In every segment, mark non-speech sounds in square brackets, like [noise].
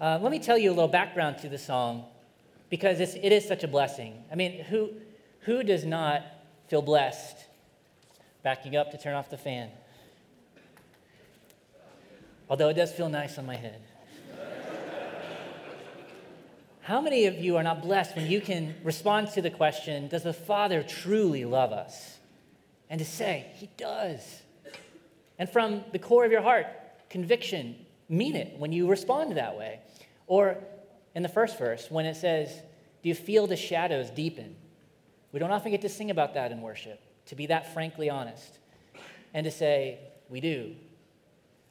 Uh, let me tell you a little background to the song because it's, it is such a blessing. I mean, who, who does not feel blessed? Backing up to turn off the fan. Although it does feel nice on my head. How many of you are not blessed when you can respond to the question, Does the Father truly love us? And to say, He does. And from the core of your heart, conviction, mean it when you respond that way. Or in the first verse, when it says, Do you feel the shadows deepen? We don't often get to sing about that in worship, to be that frankly honest, and to say, We do.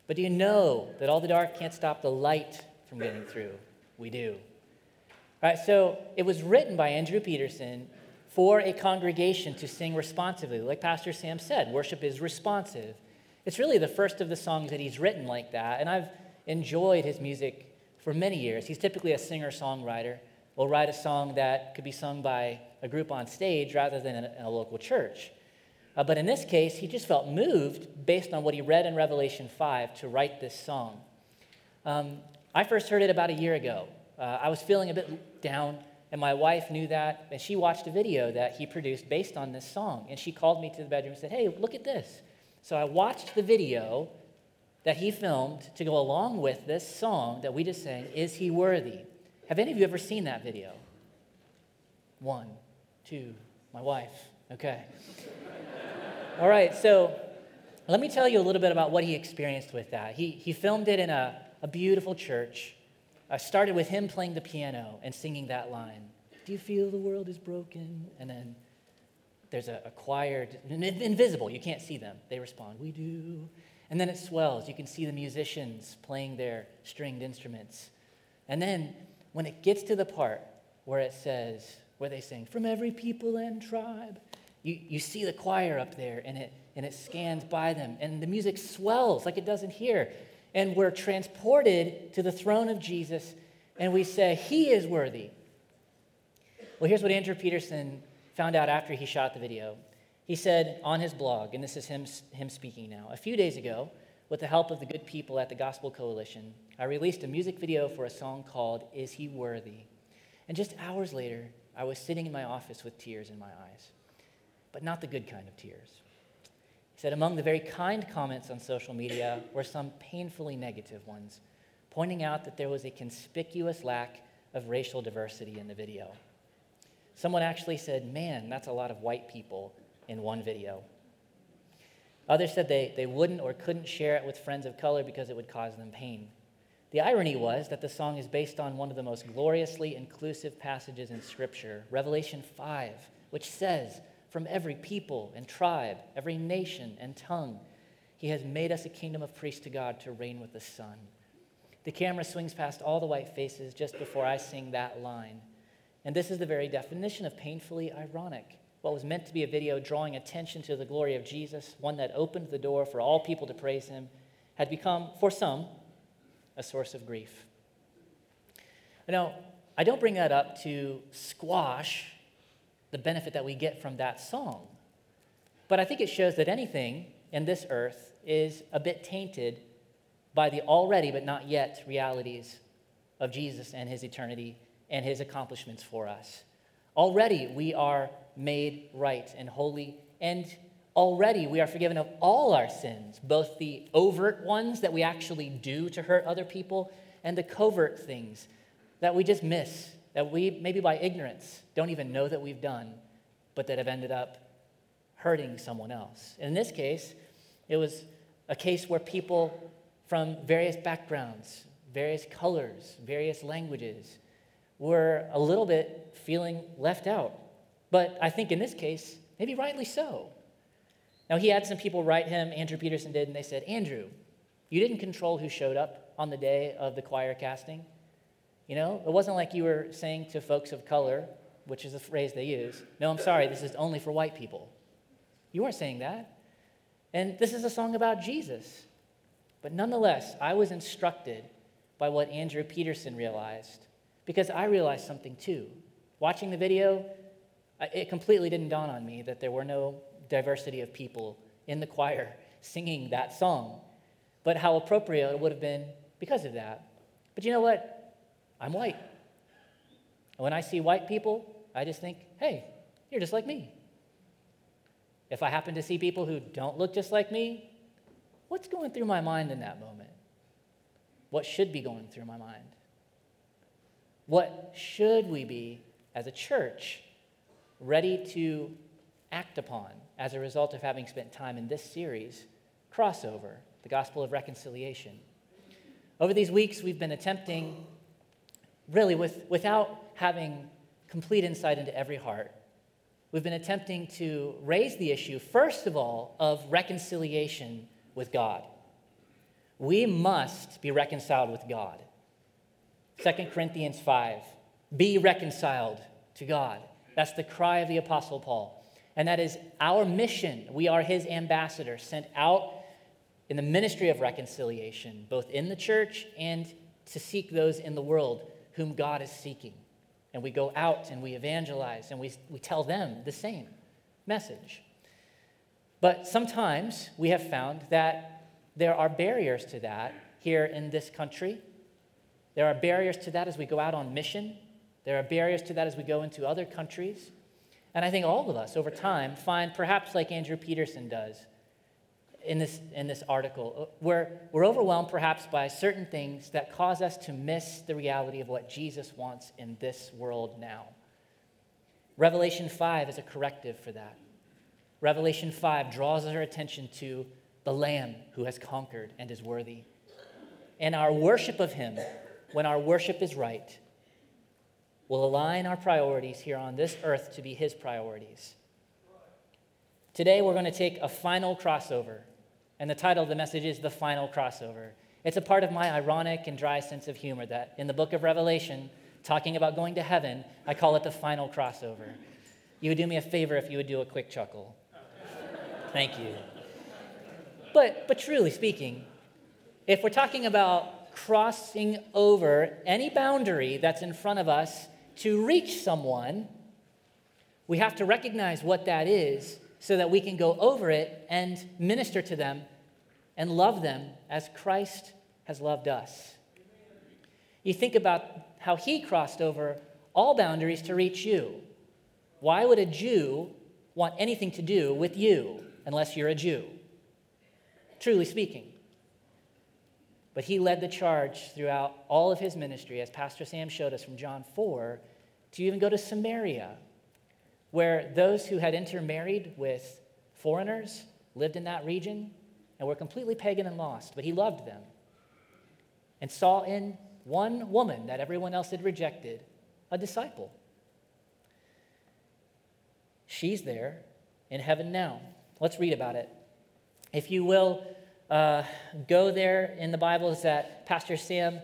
But do you know that all the dark can't stop the light from getting through? We do. All right, so it was written by Andrew Peterson for a congregation to sing responsively. Like Pastor Sam said, worship is responsive. It's really the first of the songs that he's written like that, and I've enjoyed his music for many years. He's typically a singer songwriter, will write a song that could be sung by a group on stage rather than in a, local church. Uh, but in this case, he just felt moved based on what he read in Revelation 5 to write this song. Um, I first heard it about a year ago. Uh, I was feeling a bit down, and my wife knew that, and she watched a video that he produced based on this song. And she called me to the bedroom and said, Hey, look at this. So I watched the video that he filmed to go along with this song that we just sang, Is He Worthy? Have any of you ever seen that video? One, two, my wife. Okay. [laughs] All right, so let me tell you a little bit about what he experienced with that. He, he filmed it in a, a beautiful church. I started with him playing the piano and singing that line Do you feel the world is broken? And then there's a, a choir, invisible, you can't see them. They respond, We do. And then it swells. You can see the musicians playing their stringed instruments. And then when it gets to the part where it says, where they sing, From every people and tribe, you, you see the choir up there and it, and it scans by them. And the music swells like it doesn't here and we're transported to the throne of Jesus and we say, He is worthy. Well, here's what Andrew Peterson found out after he shot the video. He said on his blog, and this is him, him speaking now, a few days ago, with the help of the good people at the Gospel Coalition, I released a music video for a song called Is He Worthy? And just hours later, I was sitting in my office with tears in my eyes, but not the good kind of tears He said among the very kind comments on social media were some painfully negative ones, pointing out that there was a conspicuous lack of racial diversity in the video. Someone actually said, Man, that's a lot of white people in one video. Others said they, they wouldn't or couldn't share it with friends of color because it would cause them pain. The irony was that the song is based on one of the most gloriously inclusive passages in Scripture, Revelation 5, which says, from every people and tribe, every nation and tongue. He has made us a kingdom of priests to God to reign with the Son. The camera swings past all the white faces just before I sing that line. And this is the very definition of painfully ironic. What was meant to be a video drawing attention to the glory of Jesus, one that opened the door for all people to praise him, had become, for some, a source of grief. Now, I don't bring that up to squash the benefit that we get from that song. But I think it shows that anything in this earth is a bit tainted by the already but not yet realities of Jesus and his eternity and his accomplishments for us. Already we are made right and holy, and already we are forgiven of all our sins, both the overt ones that we actually do to hurt other people and the covert things that we just miss that we, maybe by ignorance, don't even know that we've done, but that have ended up hurting someone else. in this case, it was a case where people from various backgrounds, various colors, various languages were a little bit feeling left out. But I think in this case, maybe rightly so. Now, he had some people write him, Andrew Peterson did, and they said, Andrew, you didn't control who showed up on the day of the choir casting. You know, it wasn't like you were saying to folks of color, which is a phrase they use, no, I'm sorry, this is only for white people. You weren't saying that. And this is a song about Jesus. But nonetheless, I was instructed by what Andrew Peterson realized because I realized something too. Watching the video, it completely didn't dawn on me that there were no diversity of people in the choir singing that song, but how appropriate it would have been because of that. But you know what? I'm white. And when I see white people, I just think, hey, you're just like me. If I happen to see people who don't look just like me, what's going through my mind in that moment? What should be going through my mind? What should we be as a church ready to act upon as a result of having spent time in this series, Crossover, the Gospel of Reconciliation? Over these weeks, we've been attempting, really, with, without having complete insight into every heart, we've been attempting to raise the issue, first of all, of reconciliation with God. We must be reconciled with God. 2 Corinthians 5 Be reconciled to God. That's the cry of the Apostle Paul. And that is our mission. We are his ambassadors, sent out in the ministry of reconciliation, both in the church and to seek those in the world whom God is seeking. And we go out and we evangelize and we, we tell them the same message. But sometimes we have found that there are barriers to that here in this country. There are barriers to that as we go out on mission. There are barriers to that as we go into other countries. And I think all of us over time find, perhaps like Andrew Peterson does, in this, in this article. Uh, we're, we're overwhelmed perhaps by certain things that cause us to miss the reality of what Jesus wants in this world now. Revelation 5 is a corrective for that. Revelation 5 draws our attention to the Lamb who has conquered and is worthy. And our worship of him, when our worship is right, will align our priorities here on this earth to be his priorities. Today, we're going to take a final crossover and the title of the message is The Final Crossover. It's a part of my ironic and dry sense of humor that in the book of Revelation, talking about going to heaven, I call it the final crossover. You would do me a favor if you would do a quick chuckle. Thank you. But, but truly speaking, if we're talking about crossing over any boundary that's in front of us to reach someone, we have to recognize what that is so that we can go over it and minister to them and love them as Christ has loved us. You think about how he crossed over all boundaries to reach you. Why would a Jew want anything to do with you unless you're a Jew? Truly speaking. But he led the charge throughout all of his ministry, as Pastor Sam showed us from John 4, to even go to Samaria where those who had intermarried with foreigners lived in that region and were completely pagan and lost, but he loved them and saw in one woman that everyone else had rejected a disciple. She's there in heaven now. Let's read about it. If you will, uh, go there in the Bibles that Pastor Sam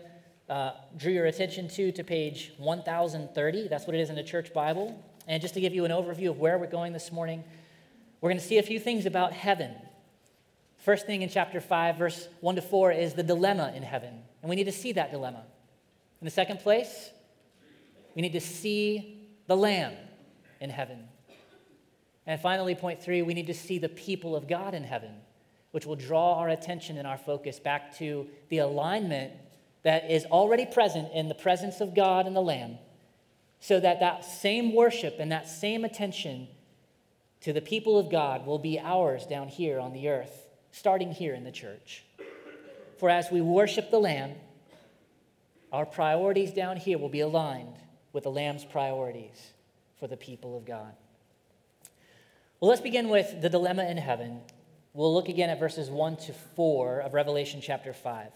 uh, drew your attention to, to page 1030. That's what it is in the church Bible. And just to give you an overview of where we're going this morning, we're going to see a few things about heaven. First thing in chapter 5, verse 1 to 4, is the dilemma in heaven. And we need to see that dilemma. In the second place, we need to see the Lamb in heaven. And finally, point three, we need to see the people of God in heaven, which will draw our attention and our focus back to the alignment that is already present in the presence of God and the Lamb so that that same worship and that same attention to the people of God will be ours down here on the earth, starting here in the church. For as we worship the Lamb, our priorities down here will be aligned with the Lamb's priorities for the people of God. Well, let's begin with the dilemma in heaven. We'll look again at verses 1 to 4 of Revelation chapter 5.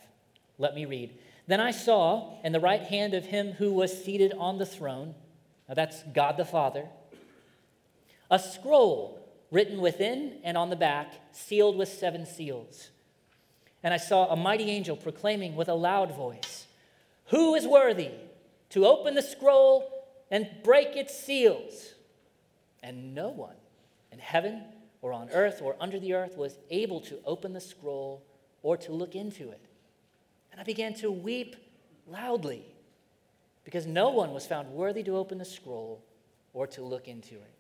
Let me read. Then I saw in the right hand of him who was seated on the throne, now that's God the Father, a scroll written within and on the back, sealed with seven seals. And I saw a mighty angel proclaiming with a loud voice, Who is worthy to open the scroll and break its seals? And no one in heaven or on earth or under the earth was able to open the scroll or to look into it. And I began to weep loudly because no one was found worthy to open the scroll or to look into it.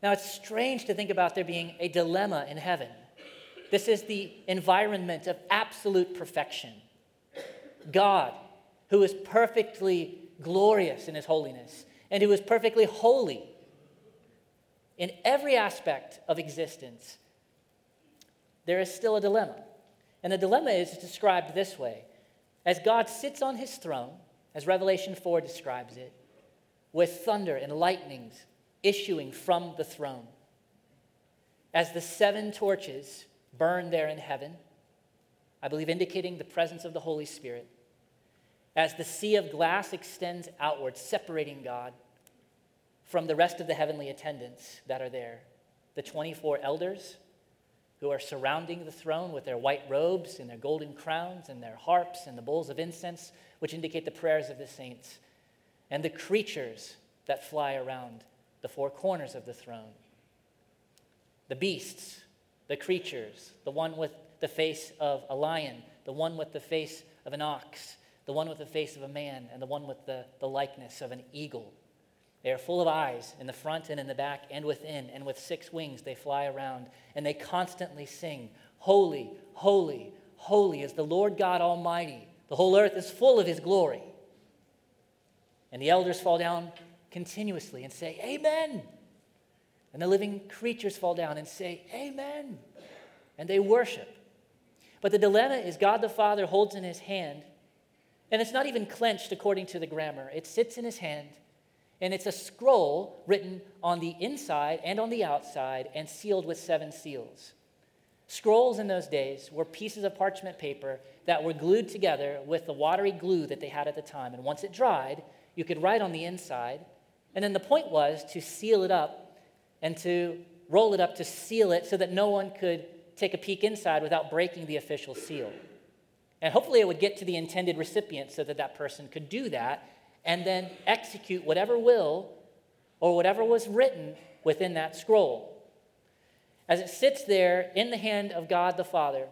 Now, it's strange to think about there being a dilemma in heaven. This is the environment of absolute perfection. God, who is perfectly glorious in his holiness, and who is perfectly holy in every aspect of existence, there is still a dilemma. And the dilemma is described this way As God sits on his throne, as Revelation 4 describes it, with thunder and lightnings issuing from the throne, as the seven torches burn there in heaven, I believe indicating the presence of the Holy Spirit, as the sea of glass extends outward, separating God from the rest of the heavenly attendants that are there, the 24 elders who are surrounding the throne with their white robes and their golden crowns and their harps and the bowls of incense, which indicate the prayers of the saints, and the creatures that fly around the four corners of the throne. The beasts, the creatures, the one with the face of a lion, the one with the face of an ox, the one with the face of a man, and the one with the, the likeness of an eagle. They are full of eyes in the front and in the back and within, and with six wings they fly around, and they constantly sing, Holy, holy, holy is the Lord God Almighty. The whole earth is full of his glory. And the elders fall down continuously and say, Amen. And the living creatures fall down and say, Amen. And they worship. But the dilemma is God the Father holds in his hand, and it's not even clenched according to the grammar, it sits in his hand. And it's a scroll written on the inside and on the outside and sealed with seven seals. Scrolls in those days were pieces of parchment paper that were glued together with the watery glue that they had at the time. And once it dried, you could write on the inside. And then the point was to seal it up and to roll it up to seal it so that no one could take a peek inside without breaking the official seal. And hopefully it would get to the intended recipient so that that person could do that and then execute whatever will or whatever was written within that scroll. As it sits there in the hand of God the Father,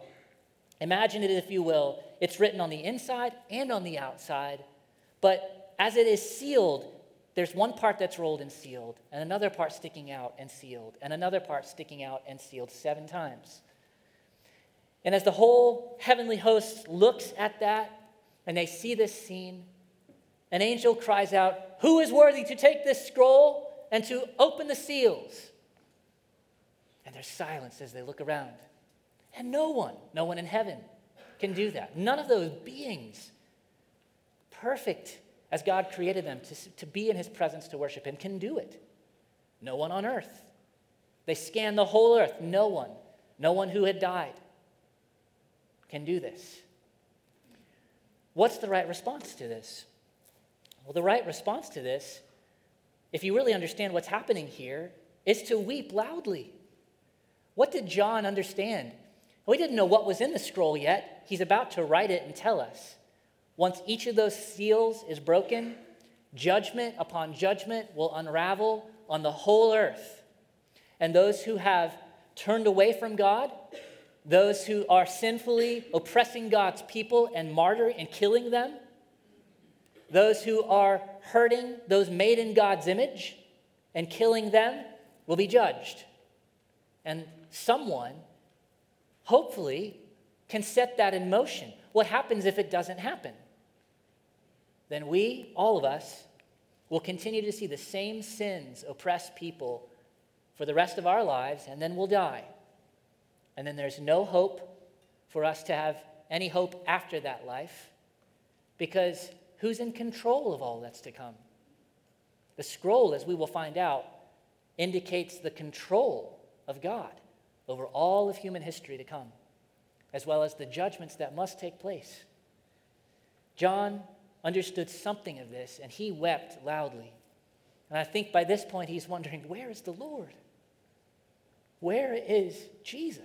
imagine it, if you will, it's written on the inside and on the outside, but as it is sealed, there's one part that's rolled and sealed, and another part sticking out and sealed, and another part sticking out and sealed seven times. And as the whole heavenly host looks at that and they see this scene, an angel cries out, Who is worthy to take this scroll and to open the seals? And there's silence as they look around. And no one, no one in heaven can do that. None of those beings, perfect as God created them to, to be in his presence to worship him, can do it. No one on earth. They scan the whole earth. No one, no one who had died can do this. What's the right response to this? Well, the right response to this, if you really understand what's happening here, is to weep loudly. What did John understand? We didn't know what was in the scroll yet. He's about to write it and tell us. Once each of those seals is broken, judgment upon judgment will unravel on the whole earth. And those who have turned away from God, those who are sinfully oppressing God's people and martyring and killing them, those who are hurting those made in God's image and killing them will be judged. And someone, hopefully, can set that in motion. What happens if it doesn't happen? then we, all of us, will continue to see the same sins oppress people for the rest of our lives, and then we'll die. And then there's no hope for us to have any hope after that life because who's in control of all that's to come? The scroll, as we will find out, indicates the control of God over all of human history to come, as well as the judgments that must take place. John understood something of this, and he wept loudly. And I think by this point he's wondering, where is the Lord? Where is Jesus?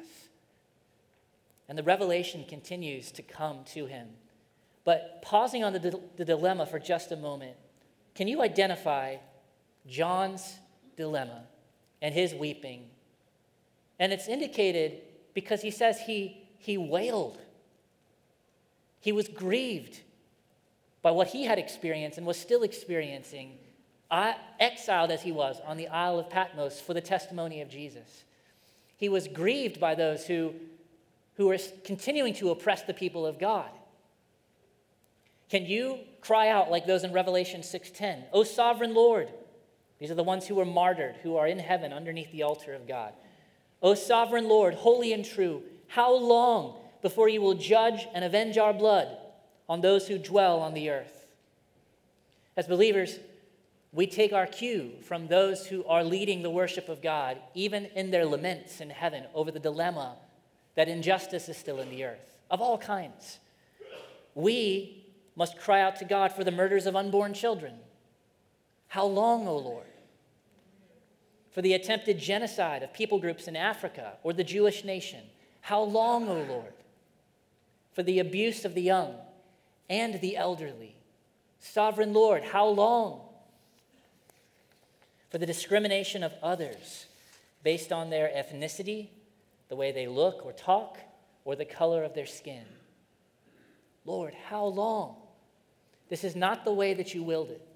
And the revelation continues to come to him. But pausing on the, the dilemma for just a moment, can you identify John's dilemma and his weeping? And it's indicated because he says he, he wailed, he was grieved by what he had experienced and was still experiencing, I, exiled as he was on the Isle of Patmos for the testimony of Jesus. He was grieved by those who, who were continuing to oppress the people of God. Can you cry out like those in Revelation 6:10? "O sovereign Lord, these are the ones who were martyred, who are in heaven underneath the altar of God. O sovereign Lord, holy and true, how long before you will judge and avenge our blood on those who dwell on the earth?" As believers, we take our cue from those who are leading the worship of God, even in their laments in heaven over the dilemma that injustice is still in the earth of all kinds. We must cry out to God for the murders of unborn children. How long, O Lord? For the attempted genocide of people groups in Africa or the Jewish nation. How long, O Lord? For the abuse of the young and the elderly. Sovereign Lord, how long? For the discrimination of others based on their ethnicity, the way they look or talk, or the color of their skin. Lord, how long? This is not the way that you willed it.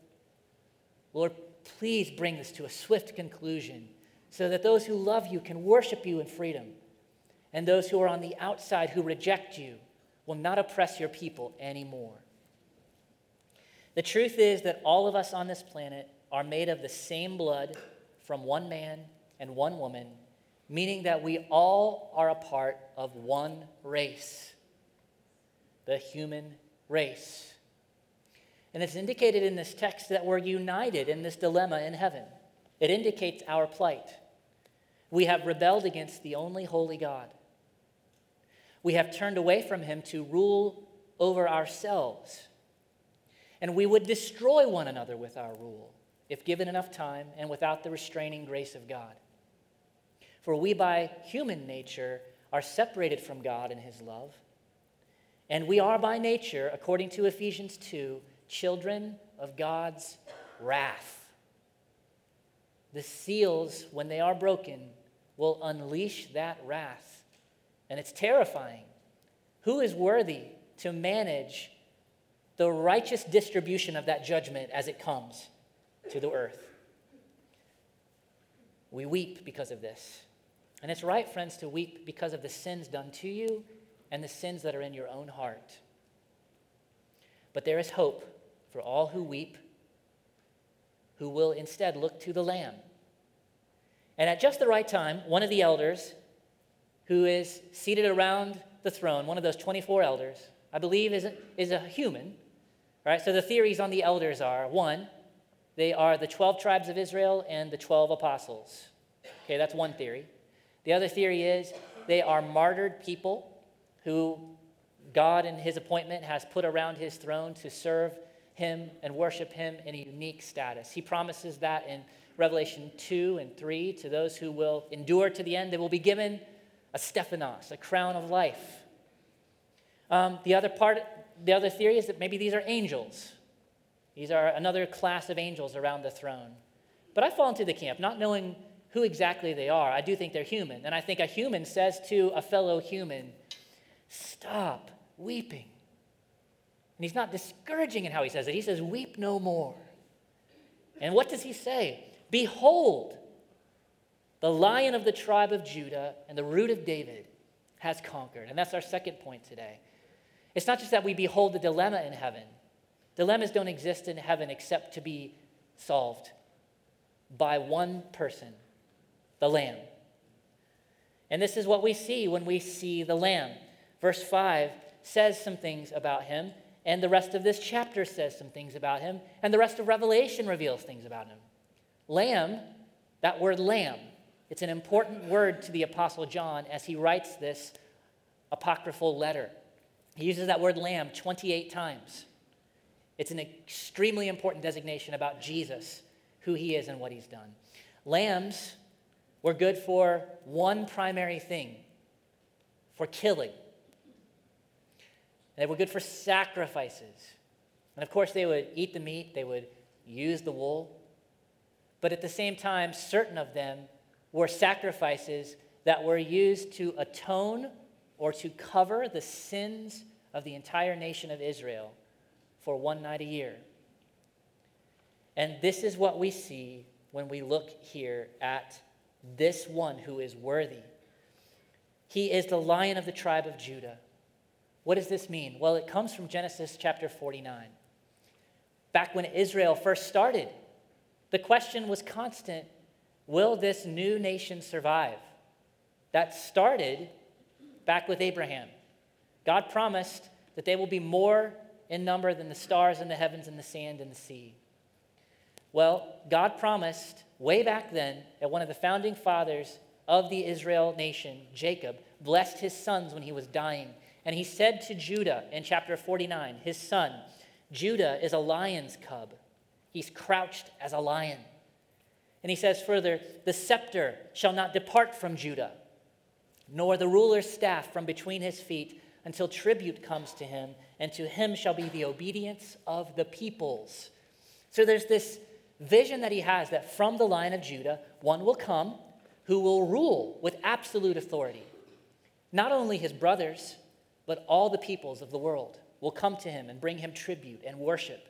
Lord, please bring this to a swift conclusion so that those who love you can worship you in freedom, and those who are on the outside who reject you will not oppress your people anymore. The truth is that all of us on this planet are made of the same blood from one man and one woman, meaning that we all are a part of one race, the human race. And it's indicated in this text that we're united in this dilemma in heaven. It indicates our plight. We have rebelled against the only holy God. We have turned away from him to rule over ourselves. And we would destroy one another with our rule if given enough time and without the restraining grace of God. For we, by human nature, are separated from God in his love. And we are by nature, according to Ephesians 2, children of God's wrath. The seals, when they are broken, will unleash that wrath. And it's terrifying. Who is worthy to manage the righteous distribution of that judgment as it comes to the earth? We weep because of this. And it's right, friends, to weep because of the sins done to you and the sins that are in your own heart. But there is hope for all who weep, who will instead look to the Lamb. And at just the right time, one of the elders, who is seated around the throne, one of those 24 elders, I believe is a, is a human. Right? So the theories on the elders are one, they are the 12 tribes of Israel and the 12 apostles. Okay, that's one theory. The other theory is they are martyred people who God, in his appointment, has put around his throne to serve him and worship him in a unique status. He promises that in Revelation 2 and 3 to those who will endure to the end, they will be given a Stephanos, a crown of life. Um, the other part, the other theory is that maybe these are angels. These are another class of angels around the throne. But I fall into the camp, not knowing who exactly they are. I do think they're human. And I think a human says to a fellow human, Stop weeping. And he's not discouraging in how he says it. He says, Weep no more. And what does he say? Behold, the lion of the tribe of Judah and the root of David has conquered. And that's our second point today. It's not just that we behold the dilemma in heaven, dilemmas don't exist in heaven except to be solved by one person, the Lamb. And this is what we see when we see the Lamb. Verse 5 says some things about him. And the rest of this chapter says some things about him, and the rest of Revelation reveals things about him. Lamb, that word lamb, it's an important word to the Apostle John as he writes this apocryphal letter. He uses that word lamb 28 times. It's an extremely important designation about Jesus, who he is and what he's done. Lambs were good for one primary thing for killing. And they were good for sacrifices. And of course, they would eat the meat, they would use the wool. But at the same time, certain of them were sacrifices that were used to atone or to cover the sins of the entire nation of Israel for one night a year. And this is what we see when we look here at this one who is worthy. He is the lion of the tribe of Judah What does this mean? Well, it comes from Genesis chapter 49. Back when Israel first started, the question was constant Will this new nation survive? That started back with Abraham. God promised that they will be more in number than the stars in the heavens and the sand in the sea. Well, God promised way back then that one of the founding fathers of the Israel nation, Jacob, blessed his sons when he was dying. And he said to Judah in chapter 49, his son, Judah is a lion's cub. He's crouched as a lion. And he says further, the scepter shall not depart from Judah, nor the ruler's staff from between his feet until tribute comes to him, and to him shall be the obedience of the peoples. So there's this vision that he has that from the line of Judah, one will come who will rule with absolute authority. Not only his brothers, but all the peoples of the world will come to him and bring him tribute and worship.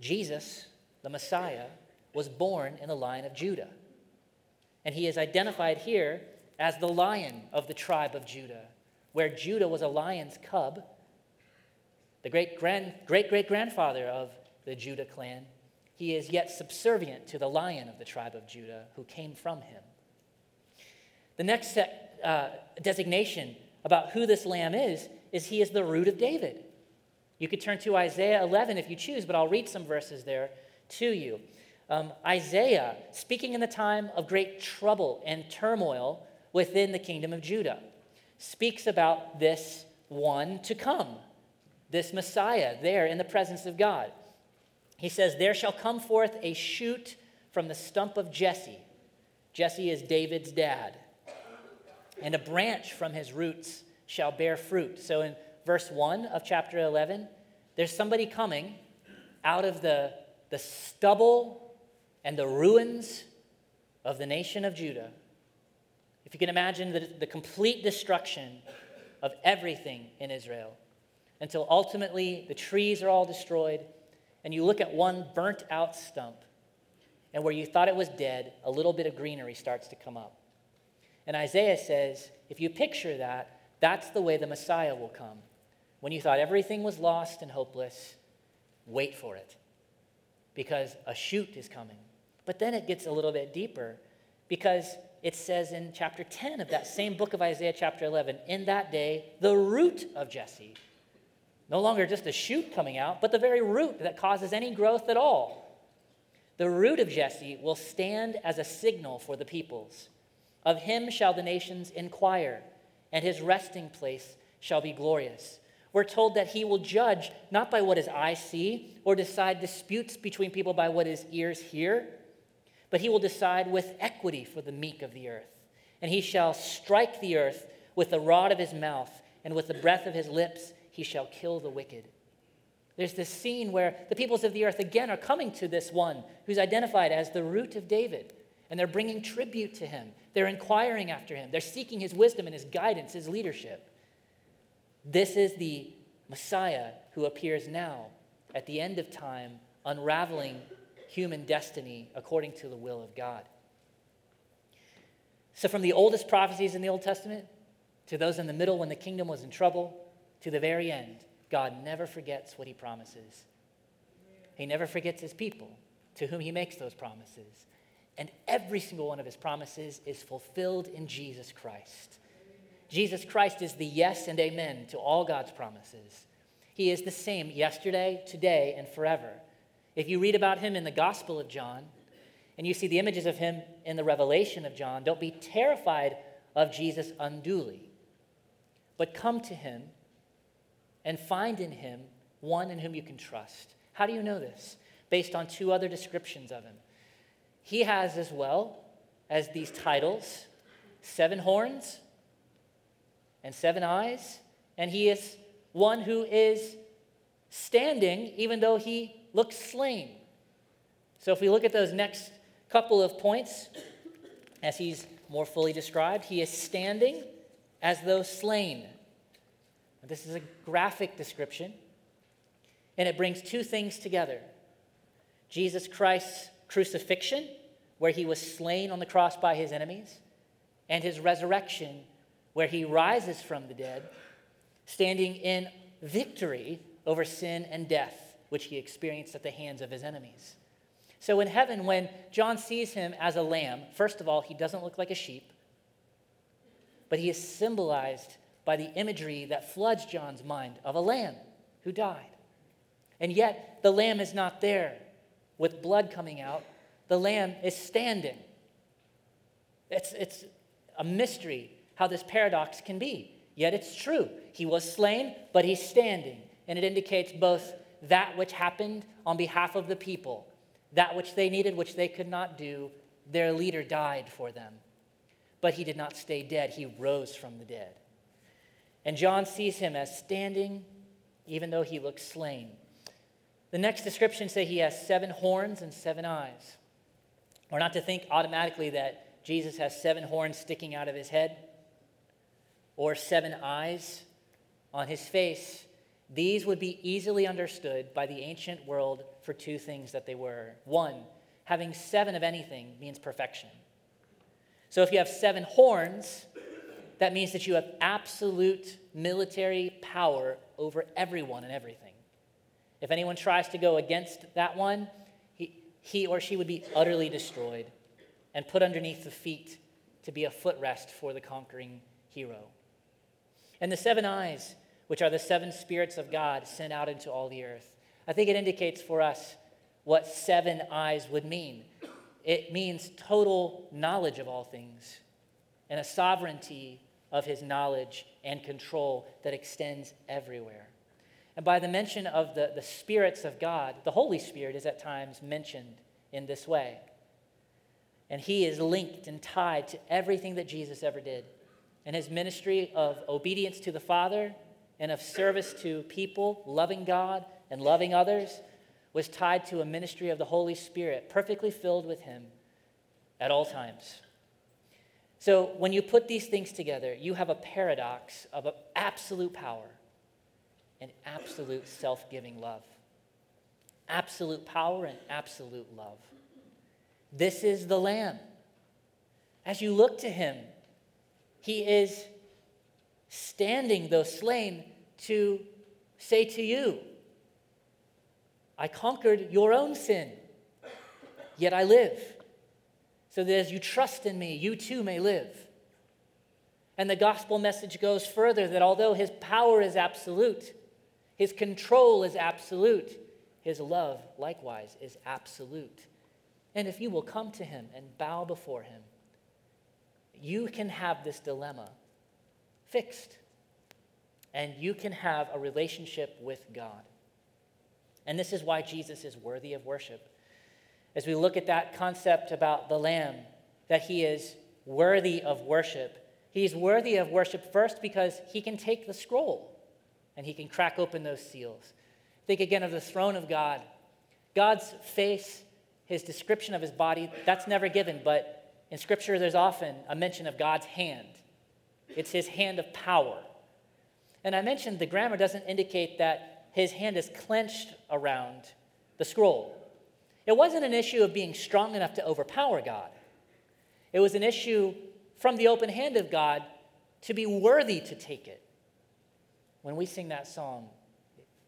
Jesus, the Messiah, was born in the line of Judah. And he is identified here as the lion of the tribe of Judah, where Judah was a lion's cub, the great great great grandfather of the Judah clan he is yet subservient to the lion of the tribe of Judah who came from him. The next uh, designation about who this lamb is is he is the root of David. You could turn to Isaiah 11 if you choose, but I'll read some verses there to you. Um, Isaiah, speaking in the time of great trouble and turmoil within the kingdom of Judah, speaks about this one to come, this Messiah there in the presence of God. He says, There shall come forth a shoot from the stump of Jesse. Jesse is David's dad. And a branch from his roots shall bear fruit. So in verse 1 of chapter 11, there's somebody coming out of the, the stubble and the ruins of the nation of Judah. If you can imagine the, the complete destruction of everything in Israel until ultimately the trees are all destroyed and you look at one burnt out stump, and where you thought it was dead, a little bit of greenery starts to come up. And Isaiah says, if you picture that, that's the way the Messiah will come. When you thought everything was lost and hopeless, wait for it, because a shoot is coming. But then it gets a little bit deeper, because it says in chapter 10 of that same book of Isaiah, chapter 11, in that day, the root of Jesse no longer just a shoot coming out, but the very root that causes any growth at all. The root of Jesse will stand as a signal for the peoples. Of him shall the nations inquire, and his resting place shall be glorious. We're told that he will judge not by what his eyes see or decide disputes between people by what his ears hear, but he will decide with equity for the meek of the earth. And he shall strike the earth with the rod of his mouth, and with the breath of his lips he shall kill the wicked. There's this scene where the peoples of the earth again are coming to this one who's identified as the root of David, and they're bringing tribute to him. They're inquiring after him. They're seeking his wisdom and his guidance, his leadership. This is the Messiah who appears now at the end of time, unraveling human destiny according to the will of God. So, from the oldest prophecies in the Old Testament to those in the middle when the kingdom was in trouble, to the very end, God never forgets what he promises. He never forgets his people to whom he makes those promises. And every single one of his promises is fulfilled in Jesus Christ. Jesus Christ is the yes and amen to all God's promises. He is the same yesterday, today, and forever. If you read about him in the Gospel of John and you see the images of him in the Revelation of John, don't be terrified of Jesus unduly, but come to him and find in him one in whom you can trust. How do you know this? Based on two other descriptions of him. He has, as well as these titles, seven horns and seven eyes, and he is one who is standing even though he looks slain. So if we look at those next couple of points, as he's more fully described, he is standing as though slain. This is a graphic description, and it brings two things together Jesus Christ's crucifixion, where he was slain on the cross by his enemies, and his resurrection, where he rises from the dead, standing in victory over sin and death, which he experienced at the hands of his enemies. So in heaven, when John sees him as a lamb, first of all, he doesn't look like a sheep, but he is symbolized by the imagery that floods John's mind of a lamb who died. And yet, the lamb is not there with blood coming out, the lamb is standing. It's, it's a mystery how this paradox can be. Yet it's true. He was slain, but he's standing. And it indicates both that which happened on behalf of the people that which they needed, which they could not do, their leader died for them. But he did not stay dead, he rose from the dead. And John sees him as standing, even though he looks slain. The next description say he has seven horns and seven eyes. Or not to think automatically that Jesus has seven horns sticking out of his head or seven eyes on his face. These would be easily understood by the ancient world for two things that they were. One, having seven of anything means perfection. So if you have seven horns, that means that you have absolute military power over everyone and everything. If anyone tries to go against that one, he, he or she would be utterly destroyed and put underneath the feet to be a footrest for the conquering hero. And the seven eyes, which are the seven spirits of God sent out into all the earth. I think it indicates for us what seven eyes would mean. It means total knowledge of all things and a sovereignty of his knowledge and control that extends everywhere. And by the mention of the, the spirits of God, the Holy Spirit is at times mentioned in this way. And he is linked and tied to everything that Jesus ever did. And his ministry of obedience to the Father and of service to people, loving God and loving others, was tied to a ministry of the Holy Spirit, perfectly filled with Him at all times. So when you put these things together, you have a paradox of absolute power and absolute self giving love. Absolute power and absolute love. This is the Lamb. As you look to Him, He is standing, though slain, to say to you, I conquered your own sin, yet I live. So that as you trust in me, you too may live. And the gospel message goes further that although his power is absolute, his control is absolute, his love likewise is absolute. And if you will come to him and bow before him, you can have this dilemma fixed. And you can have a relationship with God. And this is why Jesus is worthy of worship. As we look at that concept about the Lamb, that he is worthy of worship, he's worthy of worship first because he can take the scroll and he can crack open those seals. Think again of the throne of God. God's face, his description of his body, that's never given, but in Scripture there's often a mention of God's hand. It's his hand of power. And I mentioned the grammar doesn't indicate that his hand is clenched around the scroll. It wasn't an issue of being strong enough to overpower God, it was an issue from the open hand of God to be worthy to take it. When we sing that song,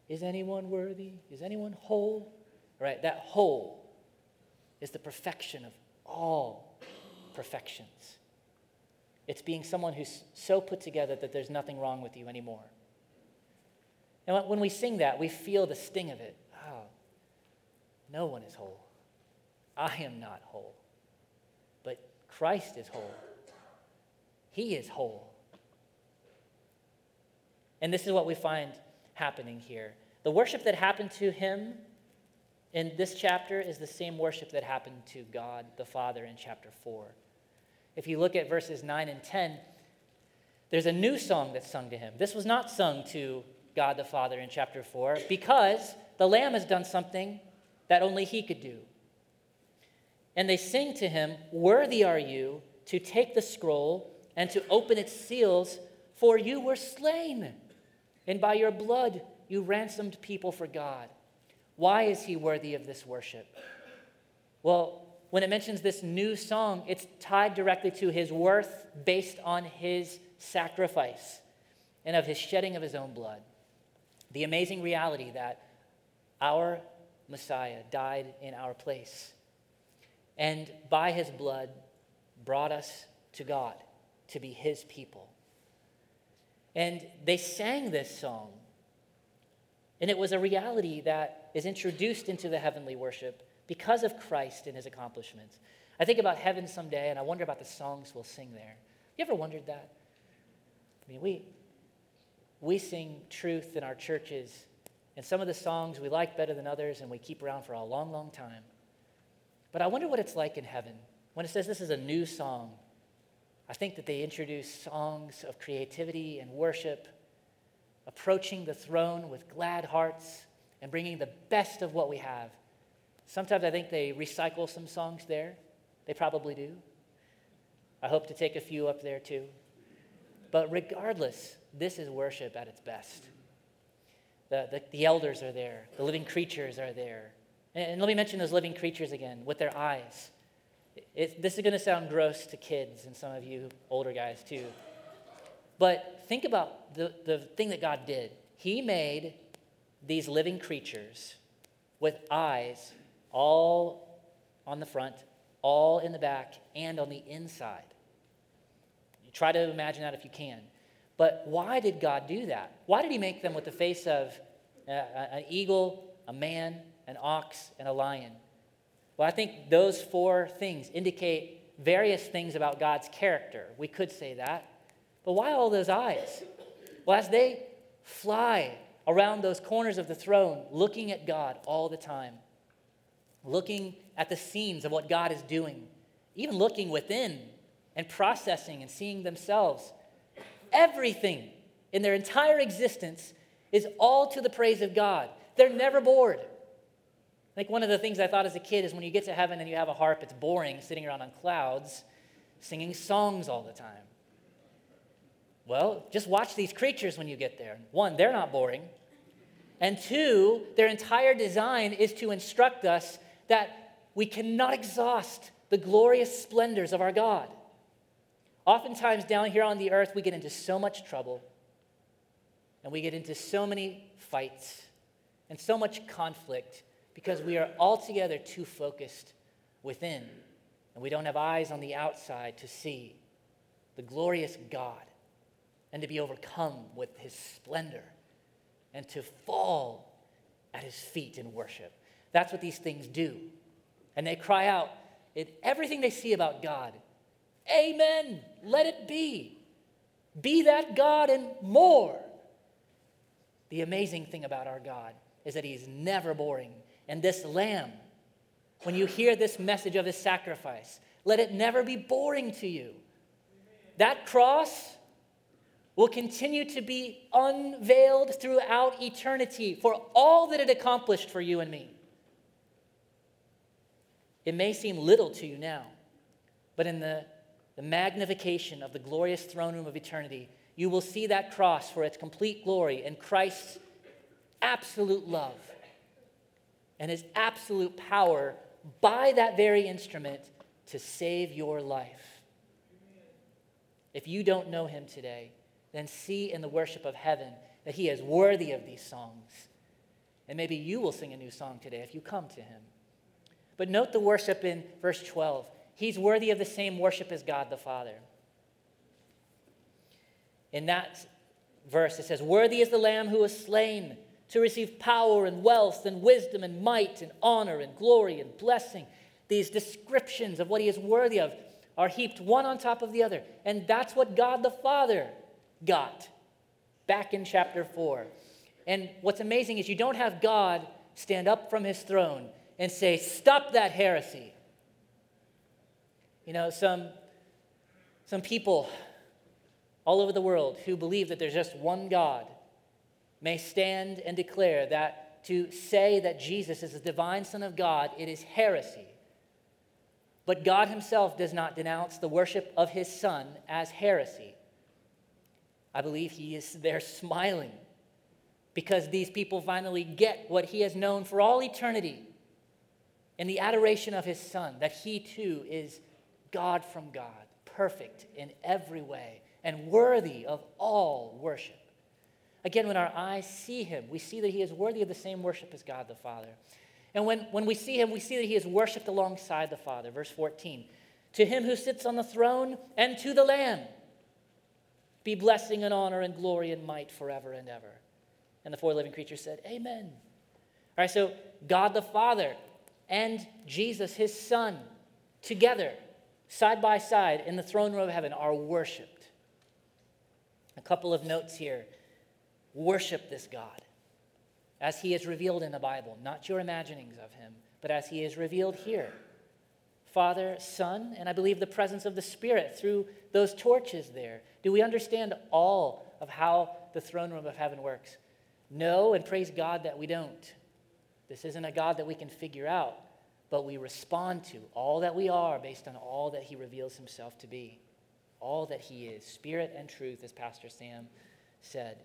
is anyone worthy? Is anyone whole? Right, that whole is the perfection of all perfections. It's being someone who's so put together that there's nothing wrong with you anymore. And when we sing that, we feel the sting of it. Oh, no one is whole. I am not whole. But Christ is whole. He is whole. And this is what we find happening here. The worship that happened to him in this chapter is the same worship that happened to God the Father in chapter 4. If you look at verses 9 and 10, there's a new song that's sung to him. This was not sung to God the Father in chapter 4 because the Lamb has done something that only He could do. And they sing to Him, Worthy are you to take the scroll and to open its seals, for you were slain, and by your blood you ransomed people for God. Why is He worthy of this worship? Well, when it mentions this new song, it's tied directly to His worth based on His sacrifice. and of his shedding of his own blood. The amazing reality that our Messiah died in our place and by his blood brought us to God to be his people. And they sang this song. And it was a reality that is introduced into the heavenly worship because of Christ and his accomplishments. I think about heaven someday and I wonder about the songs we'll sing there. You ever wondered that? I mean, we, we sing truth in our churches, and some of the songs we like better than others, and we keep around for a long, long time. But I wonder what it's like in heaven when it says this is a new song. I think that they introduce songs of creativity and worship, approaching the throne with glad hearts and bringing the best of what we have. Sometimes I think they recycle some songs there. They probably do. I hope to take a few up there too. But regardless, this is worship at its best. The, the, the elders are there, the living creatures are there. And, and let me mention those living creatures again with their eyes. It, this is going to sound gross to kids and some of you older guys too. But think about the, the thing that God did. He made these living creatures with eyes all on the front, all in the back, and on the inside. You try to imagine that if you can. But why did God do that? Why did He make them with the face of uh, an eagle, a man, an ox, and a lion? Well, I think those four things indicate various things about God's character. We could say that. But why all those eyes? Well, as they fly around those corners of the throne, looking at God all the time, looking at the scenes of what God is doing, even looking within and processing and seeing themselves, everything in their entire existence is all to the praise of God. They're never bored. Think one of the things I thought as a kid is when you get to heaven and you have a harp, it's boring sitting around on clouds singing songs all the time. Well, just watch these creatures when you get there. One, they're not boring. And two, their entire design is to instruct us that we cannot exhaust the glorious splendors of our God. Oftentimes, down here on the earth, we get into so much trouble and we get into so many fights and so much conflict because we are altogether too focused within and we don't have eyes on the outside to see the glorious God and to be overcome with his splendor and to fall at his feet in worship. That's what these things do. And they cry out in everything they see about God Amen. Let it be. Be that God and more. The amazing thing about our God is that He's never boring. And this lamb, when you hear this message of His sacrifice, let it never be boring to you. That cross will continue to be unveiled throughout eternity for all that it accomplished for you and me. It may seem little to you now, but in the, the magnification of the glorious throne room of eternity, you will see that cross for its complete glory and Christ's absolute love and his absolute power by that very instrument to save your life. If you don't know him today, then see in the worship of heaven that he is worthy of these songs. And maybe you will sing a new song today if you come to him. But note the worship in verse 12. He's worthy of the same worship as God the Father. In that verse, it says, Worthy is the Lamb who was slain to receive power and wealth and wisdom and might and honor and glory and blessing. These descriptions of what he is worthy of are heaped one on top of the other. And that's what God the Father got back in chapter 4. And what's amazing is you don't have God stand up from his throne and say, Stop that heresy. You know, some, some people all over the world who believe that there's just one God may stand and declare that to say that Jesus is the divine Son of God, it is heresy. But God Himself does not denounce the worship of His Son as heresy. I believe He is there smiling because these people finally get what He has known for all eternity in the adoration of His Son, that He too is God from God, perfect in every way, and worthy of all worship. Again, when our eyes see him, we see that he is worthy of the same worship as God the Father. And when, when we see him, we see that he is worshiped alongside the Father. Verse 14 To him who sits on the throne and to the Lamb be blessing and honor and glory and might forever and ever. And the four living creatures said, Amen. All right, so God the Father and Jesus, his Son, together, side by side, in the throne room of heaven, are worshiped. A couple of notes here. Worship this God as he is revealed in the Bible, not your imaginings of him, but as he is revealed here. Father, Son, and I believe the presence of the Spirit through those torches there. Do we understand all of how the throne room of heaven works? No, and praise God that we don't. This isn't a God that we can figure out, but we respond to all that we are based on all that he reveals himself to be, all that he is, spirit and truth, as Pastor Sam said.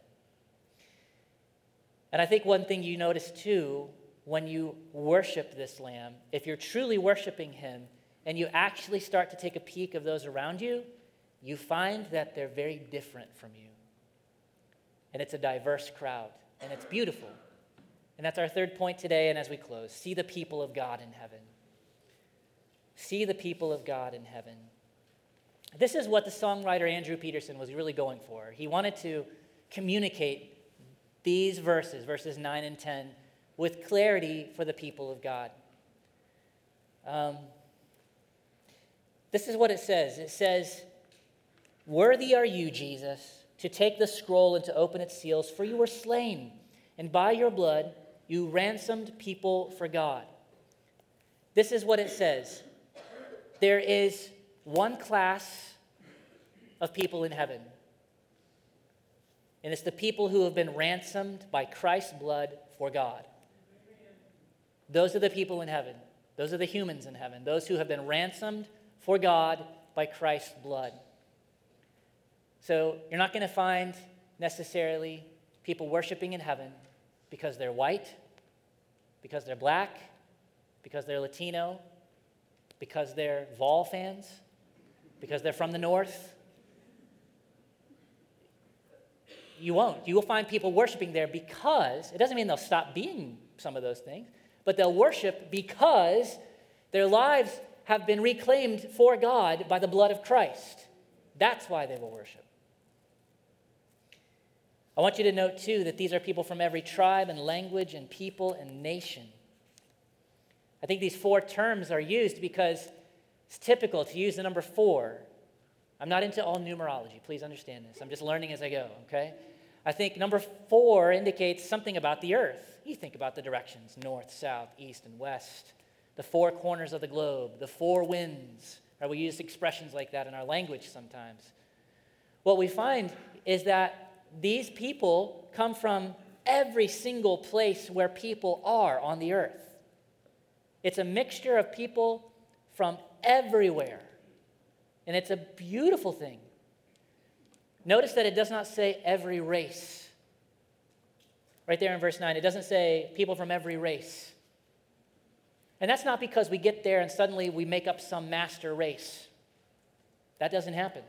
And I think one thing you notice too when you worship this lamb, if you're truly worshiping him and you actually start to take a peek of those around you, you find that they're very different from you. And it's a diverse crowd, and it's beautiful. And that's our third point today, and as we close, see the people of God in heaven. See the people of God in heaven. This is what the songwriter Andrew Peterson was really going for. He wanted to communicate these verses, verses 9 and 10, with clarity for the people of God. Um, this is what it says it says, Worthy are you, Jesus, to take the scroll and to open its seals, for you were slain, and by your blood you ransomed people for God. This is what it says there is one class of people in heaven. And it's the people who have been ransomed by Christ's blood for God. Those are the people in heaven. Those are the humans in heaven. Those who have been ransomed for God by Christ's blood. So you're not going to find necessarily people worshiping in heaven because they're white, because they're black, because they're Latino, because they're Vol fans, because they're from the north, you won't. You will find people worshiping there because it doesn't mean they'll stop being some of those things, but they'll worship because their lives have been reclaimed for God by the blood of Christ. That's why they will worship. I want you to note, too, that these are people from every tribe and language and people and nation. I think these four terms are used because it's typical to use the number four. I'm not into all numerology. Please understand this. I'm just learning as I go, okay? I think number four indicates something about the earth. You think about the directions north, south, east, and west, the four corners of the globe, the four winds. Right? We use expressions like that in our language sometimes. What we find is that these people come from every single place where people are on the earth. It's a mixture of people from everywhere. And it's a beautiful thing. Notice that it does not say every race. Right there in verse 9, it doesn't say people from every race. And that's not because we get there and suddenly we make up some master race. That doesn't happen.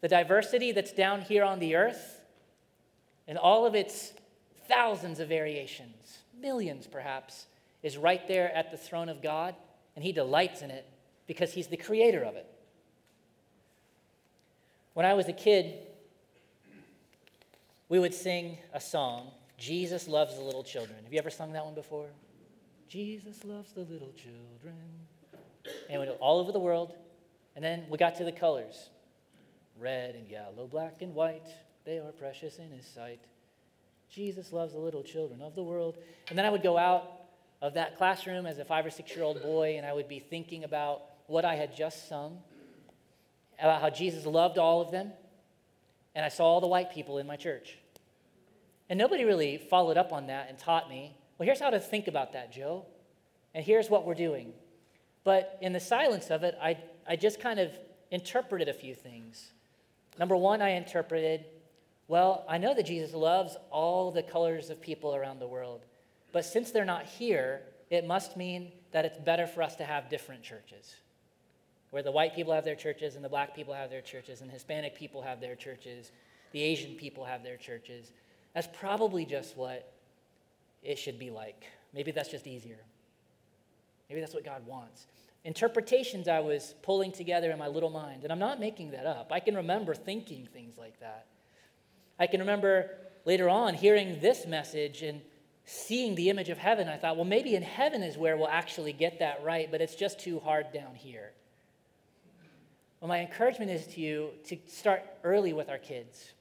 The diversity that's down here on the earth and all of its thousands of variations, millions perhaps, is right there at the throne of God, and He delights in it because He's the creator of it. When I was a kid, we would sing a song, Jesus Loves the Little Children. Have you ever sung that one before? Jesus loves the little children. And we'd go all over the world. And then we got to the colors red and yellow, black and white. They are precious in his sight. Jesus loves the little children of the world. And then I would go out of that classroom as a five or six year old boy, and I would be thinking about what I had just sung about how Jesus loved all of them, and I saw all the white people in my church. And nobody really followed up on that and taught me, well, here's how to think about that, Joe, and here's what we're doing. But in the silence of it, I, I just kind of interpreted a few things. Number one, I interpreted, well, I know that Jesus loves all the colors of people around the world, but since they're not here, it must mean that it's better for us to have different churches where the white people have their churches and the black people have their churches and Hispanic people have their churches, the Asian people have their churches. That's probably just what it should be like. Maybe that's just easier. Maybe that's what God wants. Interpretations I was pulling together in my little mind, and I'm not making that up. I can remember thinking things like that. I can remember later on hearing this message and seeing the image of heaven. I thought, well, maybe in heaven is where we'll actually get that right, but it's just too hard down here. Well, my encouragement is to you to start early with our kids.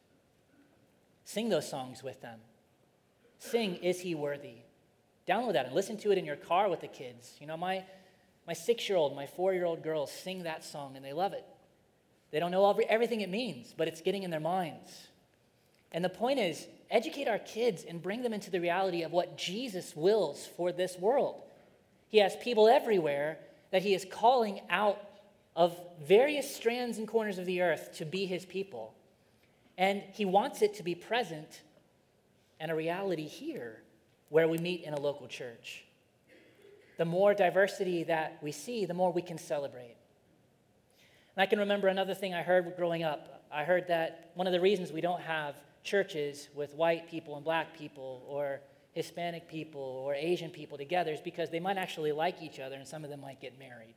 Sing those songs with them. Sing, Is He Worthy? Download that and listen to it in your car with the kids. You know, my, my six year old, my four year old girls sing that song and they love it. They don't know every, everything it means, but it's getting in their minds. And the point is, educate our kids and bring them into the reality of what Jesus wills for this world. He has people everywhere that He is calling out of various strands and corners of the earth to be His people. And He wants it to be present and a reality here where we meet in a local church. The more diversity that we see, the more we can celebrate. And I can remember another thing I heard growing up. I heard that one of the reasons we don't have churches with white people and black people or Hispanic people or Asian people together is because they might actually like each other and some of them might get married.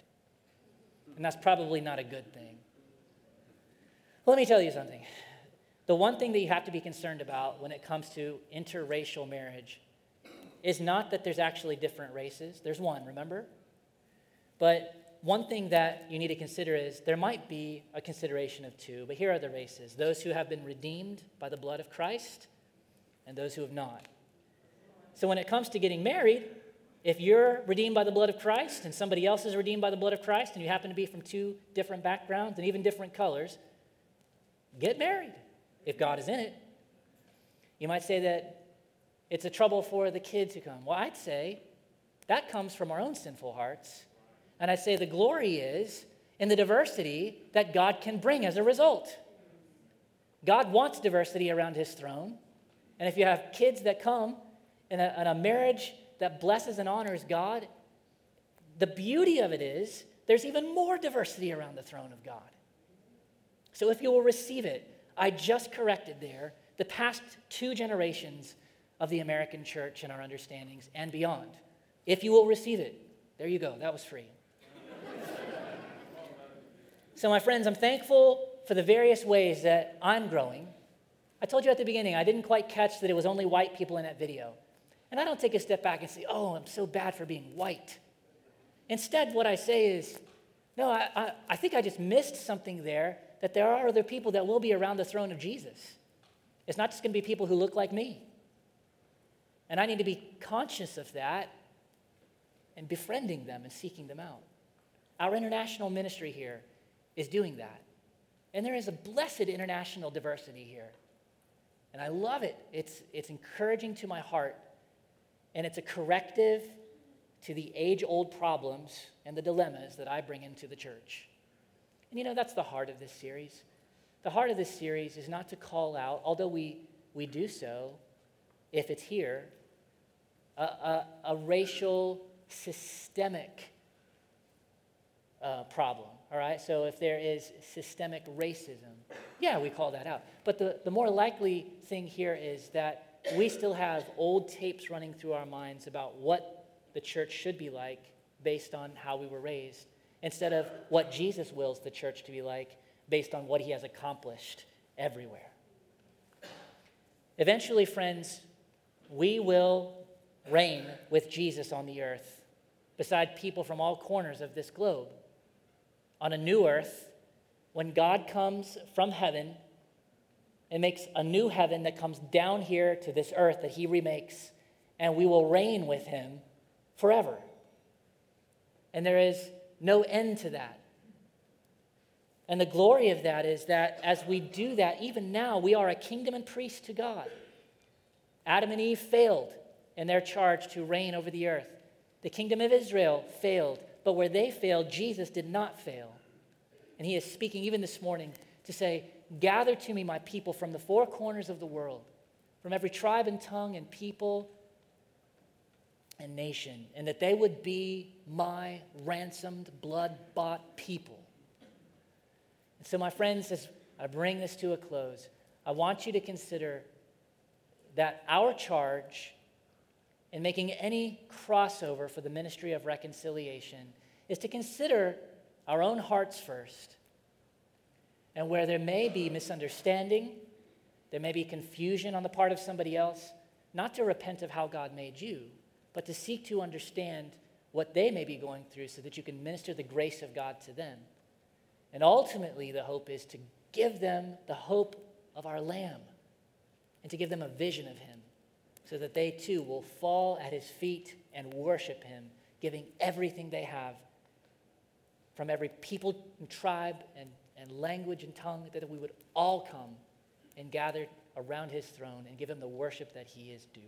And that's probably not a good thing. Let me tell you something. The one thing that you have to be concerned about when it comes to interracial marriage is not that there's actually different races. There's one, remember? But one thing that you need to consider is there might be a consideration of two, but here are the races those who have been redeemed by the blood of Christ and those who have not. So when it comes to getting married, if you're redeemed by the blood of Christ and somebody else is redeemed by the blood of Christ and you happen to be from two different backgrounds and even different colors, get married if God is in it. You might say that it's a trouble for the kids who come. Well, I'd say that comes from our own sinful hearts. And I'd say the glory is in the diversity that God can bring as a result. God wants diversity around his throne. And if you have kids that come in a, in a marriage that blesses and honors God, the beauty of it is there's even more diversity around the throne of God. So if you will receive it, I just corrected there the past two generations of the American church and our understandings and beyond. If you will receive it, there you go. That was free. [laughs] so, my friends, I'm thankful for the various ways that I'm growing. I told you at the beginning, I didn't quite catch that it was only white people in that video. And I don't take a step back and say, oh, I'm so bad for being white. Instead, what I say is, no, I, I, I think I just missed something there that there are other people that will be around the throne of Jesus. It's not just going to be people who look like me. And I need to be conscious of that and befriending them and seeking them out. Our international ministry here is doing that. And there is a blessed international diversity here. And I love it. It's, it's encouraging to my heart, and it's a corrective to the age old problems and the dilemmas that I bring into the church. And you know, that's the heart of this series. The heart of this series is not to call out, although we, we do so if it's here, a, a, a racial, systemic uh, problem. All right? So if there is systemic racism, yeah, we call that out. But the, the more likely thing here is that we still have old tapes running through our minds about what the church should be like based on how we were raised, instead of what Jesus wills the church to be like based on what he has accomplished everywhere. Eventually, friends, we will reign with Jesus on the earth beside people from all corners of this globe. On a new earth, when God comes from heaven and makes a new heaven that comes down here to this earth that he remakes, and we will reign with him forever. And there is no end to that. And the glory of that is that as we do that, even now, we are a kingdom and priest to God. Adam and Eve failed in their charge to reign over the earth. The kingdom of Israel failed, but where they failed, Jesus did not fail. And he is speaking even this morning to say, Gather to me my people from the four corners of the world, from every tribe and tongue and people and nation, and that they would be my ransomed, blood bought people. And so, my friends, as I bring this to a close, I want you to consider that our charge in making any crossover for the ministry of reconciliation is to consider our own hearts first. And where there may be misunderstanding, there may be confusion on the part of somebody else, not to repent of how God made you, but to seek to understand what they may be going through so that you can minister the grace of God to them. And ultimately, the hope is to give them the hope of our Lamb and to give them a vision of Him so that they too will fall at His feet and worship Him, giving everything they have from every people and tribe and, and language and tongue, that we would all come and gather around His throne and give Him the worship that He is due.